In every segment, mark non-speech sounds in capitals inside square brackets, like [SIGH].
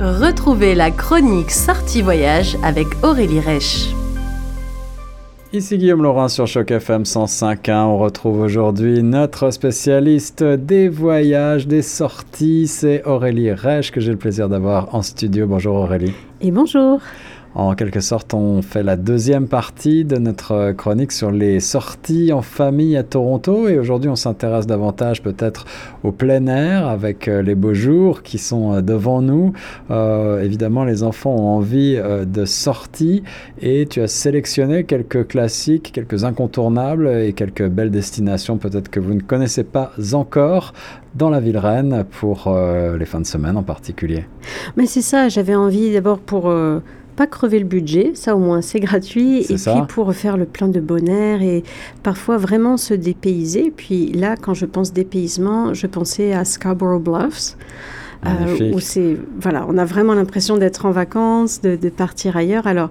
Retrouvez la chronique Sortie Voyage avec Aurélie Reich. Ici Guillaume Laurin sur Choc FM 105.1. On retrouve aujourd'hui notre spécialiste des voyages, des sorties. C'est Aurélie Reich que j'ai le plaisir d'avoir en studio. Bonjour Aurélie. Et bonjour. En quelque sorte, on fait la deuxième partie de notre chronique sur les sorties en famille à Toronto. Et aujourd'hui, on s'intéresse davantage peut-être au plein air avec euh, les beaux jours qui sont euh, devant nous. Euh, évidemment, les enfants ont envie de sorties et tu as sélectionné quelques classiques, quelques incontournables et quelques belles destinations peut-être que vous ne connaissez pas encore dans la ville reine pour les fins de semaine en particulier. Mais c'est ça, j'avais envie d'abord pour pas crever le budget, ça au moins c'est gratuit, et puis pour faire le plein de bon air et parfois vraiment se dépayser. Puis là, quand je pense dépaysement, je pensais à Scarborough Bluffs. Euh, où c'est voilà, on a vraiment l'impression d'être en vacances, de, de, partir ailleurs. Alors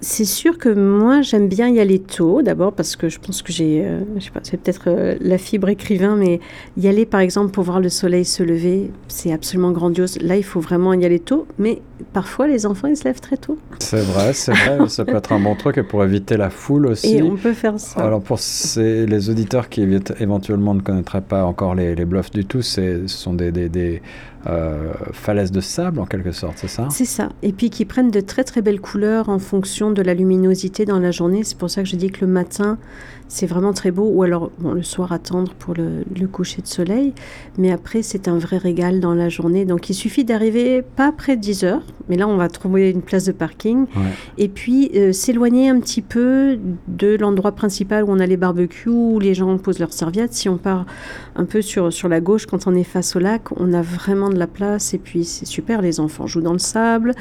c'est sûr que moi, j'aime bien y aller tôt, d'abord parce que je pense que j'ai, euh, je sais pas, c'est peut-être euh, la fibre écrivain, mais y aller par exemple pour voir le soleil se lever, c'est absolument grandiose. Là, il faut vraiment y aller tôt, mais parfois les enfants, ils se lèvent très tôt. C'est vrai, c'est vrai, ça peut être un bon truc et pour éviter la foule [LAUGHS] aussi. Et on peut faire ça. Alors pour les auditeurs qui éventuellement ne connaîtraient pas encore les, les bluffs du tout, ce sont des, des, des euh, falaises de sable en quelque sorte, c'est ça? C'est ça. Et puis qui prennent de très très belles couleurs en fonction de la luminosité dans la journée. C'est pour ça que je dis que le matin, c'est vraiment très beau. Ou alors bon, le soir attendre pour le, coucher de soleil. Mais après, c'est un vrai régal dans la journée. Donc il suffit d'arriver pas après 10 heures, mais là on va trouver une place de parking. Et puis euh, s'éloigner un petit peu de l'endroit principal où on a les barbecues, où les gens posent leurs serviettes. Si on part un peu sur, sur la gauche, quand on est face au lac, on a vraiment de la place et puis c'est super, les enfants jouent dans le sable.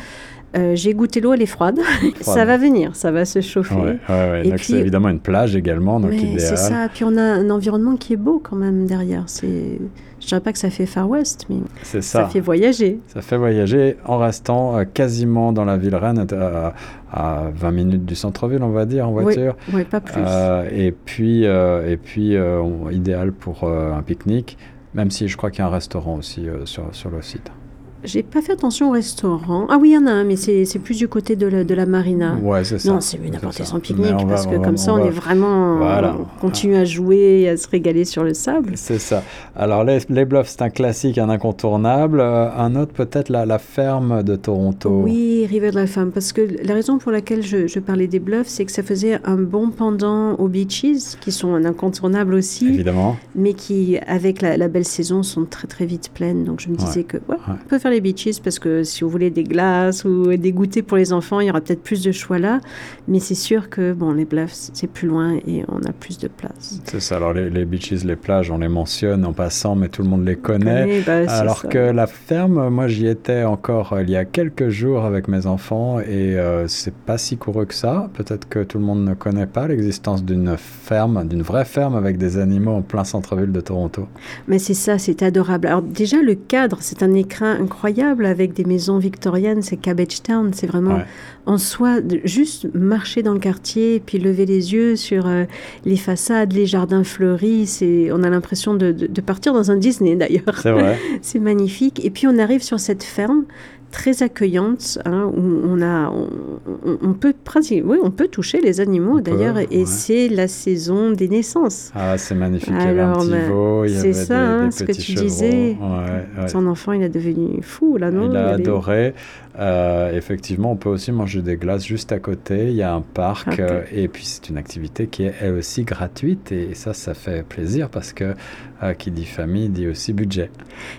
Euh, j'ai goûté l'eau, elle est froide. ça va venir, ça va se chauffer. et puis, c'est évidemment une plage également, donc C'est ça. Puis on a un environnement qui est beau quand même derrière. C'est, je dirais pas que ça fait Far West, mais ça. ça. fait voyager. Ça fait voyager en restant euh, quasiment dans la ville reine, à, à 20 minutes du centre-ville, on va dire, en voiture. Oui, pas plus. Euh, et puis, et puis idéal pour un pique-nique, même si je crois qu'il y a un restaurant aussi sur, sur le site. J'ai pas fait attention au restaurant. Ah oui, il y en a un, mais c'est plus du côté de la, de la marina. Ouais, c'est ça. Non, c'est mieux d'apporter son pique-nique parce que comme ça, on, est vraiment. Voilà. On continue à jouer, à se régaler sur le sable. C'est ça. Alors, les, les Bluffs, c'est un classique, un incontournable. Euh, un autre, peut-être la, la, ferme de Toronto. Oui, River de la Ferme. Parce que la raison pour laquelle je, je parlais des Bluffs, c'est que ça faisait un bon pendant aux beaches, qui sont un incontournable aussi. Évidemment. Mais qui, avec la, la belle saison, sont très, très vite pleines. Donc, je me disais que, ouais, on peut faire les beaches parce que si vous voulez des glaces ou des goûters pour les enfants, il y aura peut-être plus de choix là. Mais c'est sûr que bon, les bluffs, c'est plus loin et on a plus de place. C'est ça. Alors les, beaches, les plages, on les mentionne en passant, mais tout le monde les connaît. Bah, alors que la ferme, moi j'y étais encore euh, il y a quelques jours avec mes enfants et euh, c'est pas si coureux que ça. Peut-être que tout le monde ne connaît pas l'existence d'une ferme, d'une vraie ferme avec des animaux en plein centre-ville de Toronto. Mais c'est ça, c'est adorable. Alors déjà le cadre, c'est un écran incroyable avec des maisons victoriennes, c'est Cabbage Town, c'est vraiment en soi juste marcher dans le quartier puis lever les yeux sur euh, les façades, les jardins fleuris, c'est on a l'impression de, de, partir dans un Disney d'ailleurs. [LAUGHS] C'est magnifique. Et puis on arrive sur cette ferme très accueillante, hein, où on a, on, peut oui, on peut toucher les animaux d'ailleurs, et c'est la saison des naissances. Ah, c'est magnifique. il y avait un petit veau, il y avait ça, hein, ce que tu disais. Son enfant, il est devenu fou là, non? Il a adoré. Euh, effectivement, on peut aussi manger des glaces juste à côté. Il y a un parc euh, et puis c'est une activité qui est elle aussi gratuite et ça, ça fait plaisir parce que euh, qui dit famille dit aussi budget.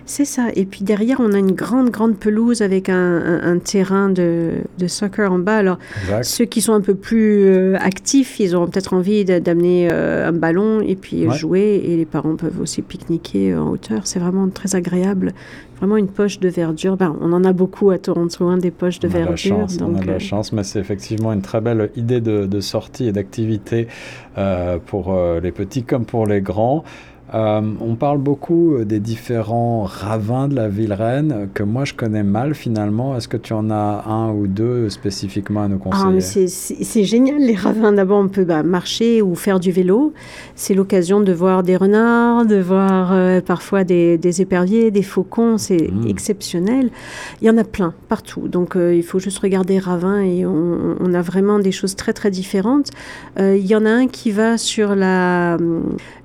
C'est ça. Et puis derrière, on a une grande, grande pelouse avec un, terrain de, de, soccer en bas. Alors, ceux qui sont un peu plus actifs, ils auront peut-être envie d'amener un ballon et puis jouer. Et les parents peuvent aussi pique-niquer en hauteur. C'est vraiment très agréable vraiment une poche de verdure. Ben, on en a beaucoup à Toronto, hein, des poches de on verdure. A on a de la euh, chance, mais c'est effectivement une très belle idée de, sortie et d'activité euh, pour euh, les petits comme pour les grands. Euh, on parle beaucoup euh, des différents ravins de la ville reine euh, que moi je connais mal finalement. Est-ce que tu en as un ou deux spécifiquement à nous Ah, conseiller? c'est- génial, les ravins. D'abord, on peut bah, marcher ou faire du vélo. C'est l'occasion de voir des renards, de voir euh, parfois des, des éperviers, des faucons. C'est Mm. exceptionnel. Il y en a plein, partout. Donc, euh, il faut juste regarder ravins et on, on a vraiment des choses très, très différentes. Il y en a un qui va sur la,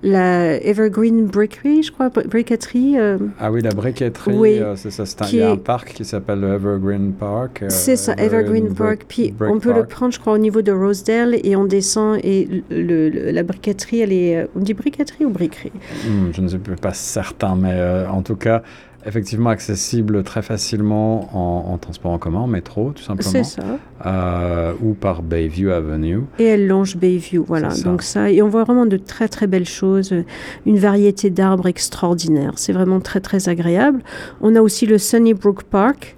la Evergreen Brickery, je crois, briqueterie. euh, Ah oui, la briqueterie, Oui, euh, c'est ça. c'est un- qui Il y a un parc qui s'appelle le Evergreen Park. euh, C'est ça, Evergreen Park. Puis on peut le prendre, je crois, au niveau de Rosedale et on descend et le, le- la briqueterie, elle est. On dit briqueterie ou briquerie Hmm, je ne suis pas certain, mais euh, en tout cas, effectivement accessible très facilement en, en transport en commun, en métro, tout simplement, C'est ça. euh, ou par Bayview Avenue. Et elle longe Bayview, voilà. C'est ça. Donc ça, et on voit vraiment de très très belles choses, euh, une variété d'arbres extraordinaire. C'est vraiment très très agréable. On a aussi le Sunnybrook Park.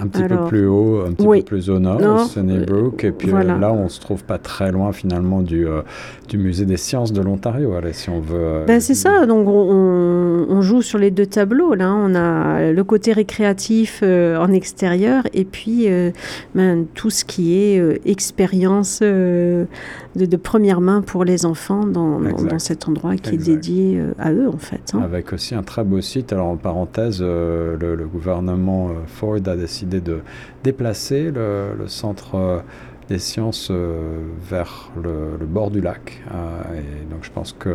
Un petit Alors, peu plus haut, un petit oui. peu plus au nord, Non, Sunnybrook. Et puis euh, voilà. là, on se trouve pas très loin finalement du, euh, du musée des sciences de l'Ontario, allez, si on veut. euh, Ben, c'est ça, donc on, on- joue sur les deux tableaux. Là, on a le côté récréatif euh, en extérieur et puis euh, ben, tout ce qui est expérience de, de première main pour les enfants dans, dans- cet endroit qui Exact. est dédié à eux, en fait. hein. Avec aussi un très beau site. Alors, en parenthèse, le, le gouvernement Ford a décidé de déplacer le, le centre euh, des sciences euh, vers le, le bord du lac. Euh, et donc, je pense que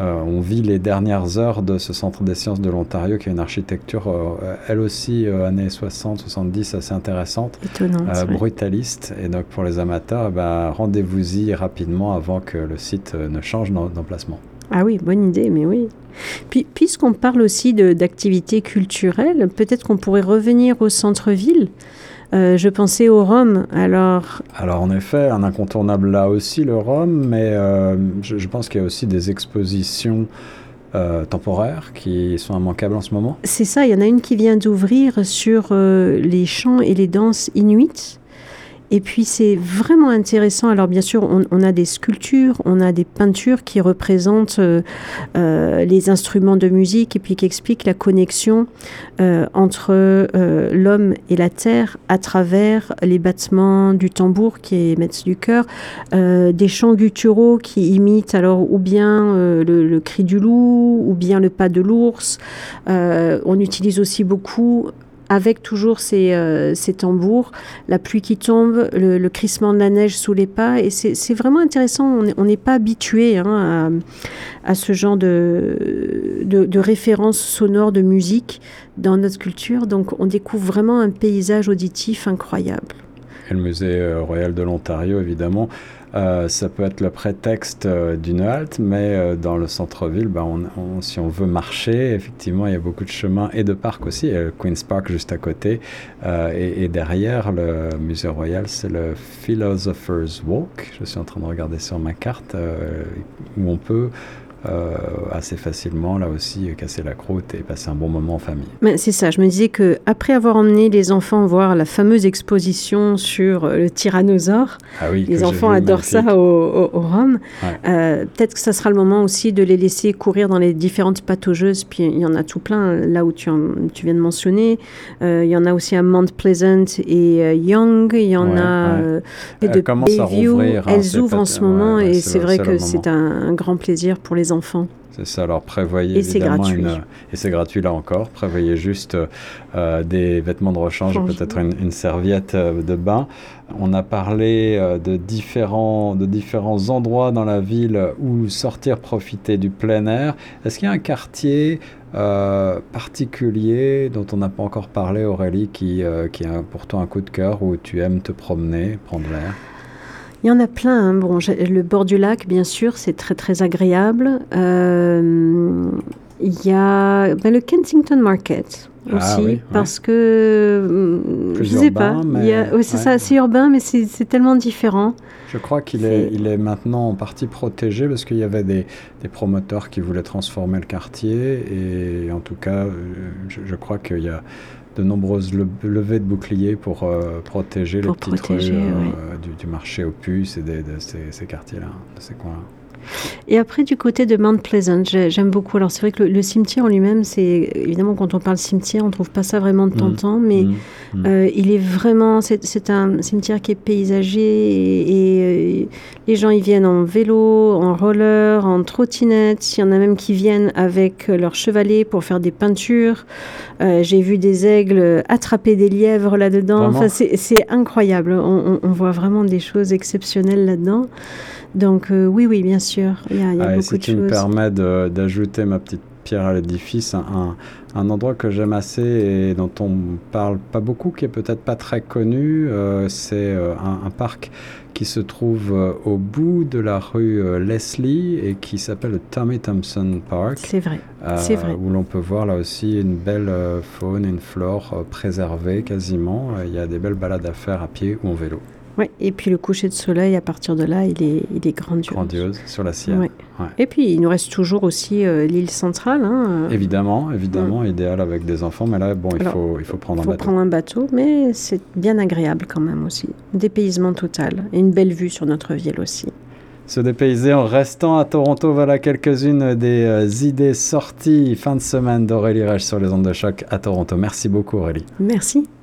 euh, on vit les dernières heures de ce centre des sciences de l'Ontario, qui a une architecture, elle aussi, années 60-70, assez intéressante. Étonnant. C'est vrai. brutaliste. Et donc, pour les amateurs, ben, rendez-vous-y rapidement avant que le site ne change d'em- d'emplacement. Ah oui, bonne idée, mais oui. Puis, puisqu'on parle aussi de- d'activités culturelles, peut-être qu'on pourrait revenir au centre-ville. Euh, je pensais au Rhum. Alors, Alors en effet, un incontournable là aussi, le Rhum, mais euh, je, je pense qu'il y a aussi des expositions euh, temporaires qui sont immanquables en ce moment. c'est ça, il y en a une qui vient d'ouvrir sur les chants et les danses inuites. Et puis c'est vraiment intéressant. Alors bien sûr, on, on a des sculptures, on a des peintures qui représentent euh, euh, les instruments de musique et puis qui expliquent la connexion euh, entre l'homme et la terre à travers les battements du tambour qui émettent du cœur, des chants gutturaux qui imitent alors ou bien le, cri du loup ou bien le pas de l'ours. On utilise aussi beaucoup avec toujours ces, euh, ces tambours, la pluie qui tombe, le, crissement de la neige sous les pas. Et c'est vraiment intéressant. On n'est- pas habitué hein, à, à ce genre de, de, de références sonores de musique dans notre culture. Donc on découvre vraiment un paysage auditif incroyable. Et le musée euh, royal de l'Ontario, évidemment, euh, ça peut être le prétexte euh, d'une halte, mais euh, dans le centre-ville, ben, si on veut marcher, effectivement, il y a beaucoup de chemins et de parcs aussi. Il y a le Queen's Park juste à côté. et, derrière le musée royal, c'est le Philosopher's Walk. Je suis en train de regarder sur ma carte, où on peut assez facilement, là aussi, casser la croûte et passer un bon moment en famille. Mais C'est ça, je me disais que après avoir emmené les enfants voir la fameuse exposition sur euh, le tyrannosaure, Ah oui, les enfants adorent magnifique. ça au, au, au Rhum, Ouais. euh, peut-être que ça sera le moment aussi de les laisser courir dans les différentes pataugeuses, puis il y en a tout plein, là où tu, en- tu viens de mentionner, Euh, il y en a aussi à Mount Pleasant et euh, Young, il y en Ouais, a ouais. euh, Elles de Bayview, rouvrir, hein, elles ouvrent en ce moment et c'est vrai que c'est un, un grand plaisir pour les enfants. C'est ça, alors prévoyez Et c'est évidemment gratuit. une... Et c'est gratuit là encore, prévoyez juste euh, des vêtements de rechange, Change. peut-être une, une serviette euh, de bain. On a parlé euh, de, différents, de différents endroits dans la ville où sortir profiter du plein air. Est-ce qu'il y a un quartier particulier dont on n'a pas encore parlé, Aurélie, qui, qui a pour toi un coup de cœur, où tu aimes te promener, prendre l'air? Il y en a plein. hein. Bon, le bord du lac, bien sûr, c'est très très agréable. Euh, Il y a ben, le Kensington Market Ah aussi, oui, ouais. parce que hum, Plus je sais urbain, pas. c'est ouais. ça, c'est urbain, mais c'est tellement différent. Je crois qu'il est, il est maintenant en partie protégé parce qu'il y avait des, des promoteurs qui voulaient transformer le quartier et en tout cas, euh, je, je crois qu'il y a de nombreuses le- levées de boucliers pour euh, protéger Pour les petites protéger, rues euh, ouais. du, du marché aux puces et des- de ces, ces quartiers-là, de ces coins-là. Et après, du côté de Mount Pleasant, j'aime beaucoup. Alors, c'est vrai que le, cimetière en lui-même, c'est évidemment quand on parle cimetière, on trouve pas ça vraiment de tentant, mmh. mais mmh. Mmh. Euh, il est vraiment. C'est un cimetière qui est paysager et, euh, les gens y viennent en vélo, en roller, en trottinette. Il y en a même qui viennent avec leur chevalet pour faire des peintures. Euh, j'ai vu des aigles attraper des lièvres là-dedans. Enfin, c'est incroyable. On, on, voit vraiment des choses exceptionnelles là-dedans. Donc oui, oui, bien sûr, il y a, il y a ah, beaucoup choses. Si tu me permets d'ajouter ma petite pierre à l'édifice, un, un, endroit que j'aime assez et dont on parle pas beaucoup, qui est peut-être pas très connu, euh, c'est euh, un, parc qui se trouve au bout de la rue Leslie et qui s'appelle le Tommy Thompson Park. C'est vrai, c'est vrai. Où l'on peut voir là aussi une belle faune et une flore préservées quasiment. Il y a des belles balades à faire à pied ou en vélo. Oui, et puis le coucher de soleil, à partir de là, il est, il est grandiose. Grandiose sur la Sierre. Ouais. Et puis, il nous reste toujours aussi euh, l'île centrale. Hein, euh. Évidemment, évidemment, idéal avec des enfants, mais là, bon, il, faut, il faut prendre un bateau. Il faut prendre un bateau, mais c'est bien agréable quand même aussi. Dépaysement total et une belle vue sur notre ville aussi. Se dépayser en restant à Toronto, voilà quelques-unes des euh, idées sorties fin de semaine d'Aurélie Reich sur les ondes de choc à Toronto. Merci beaucoup Aurélie. Merci.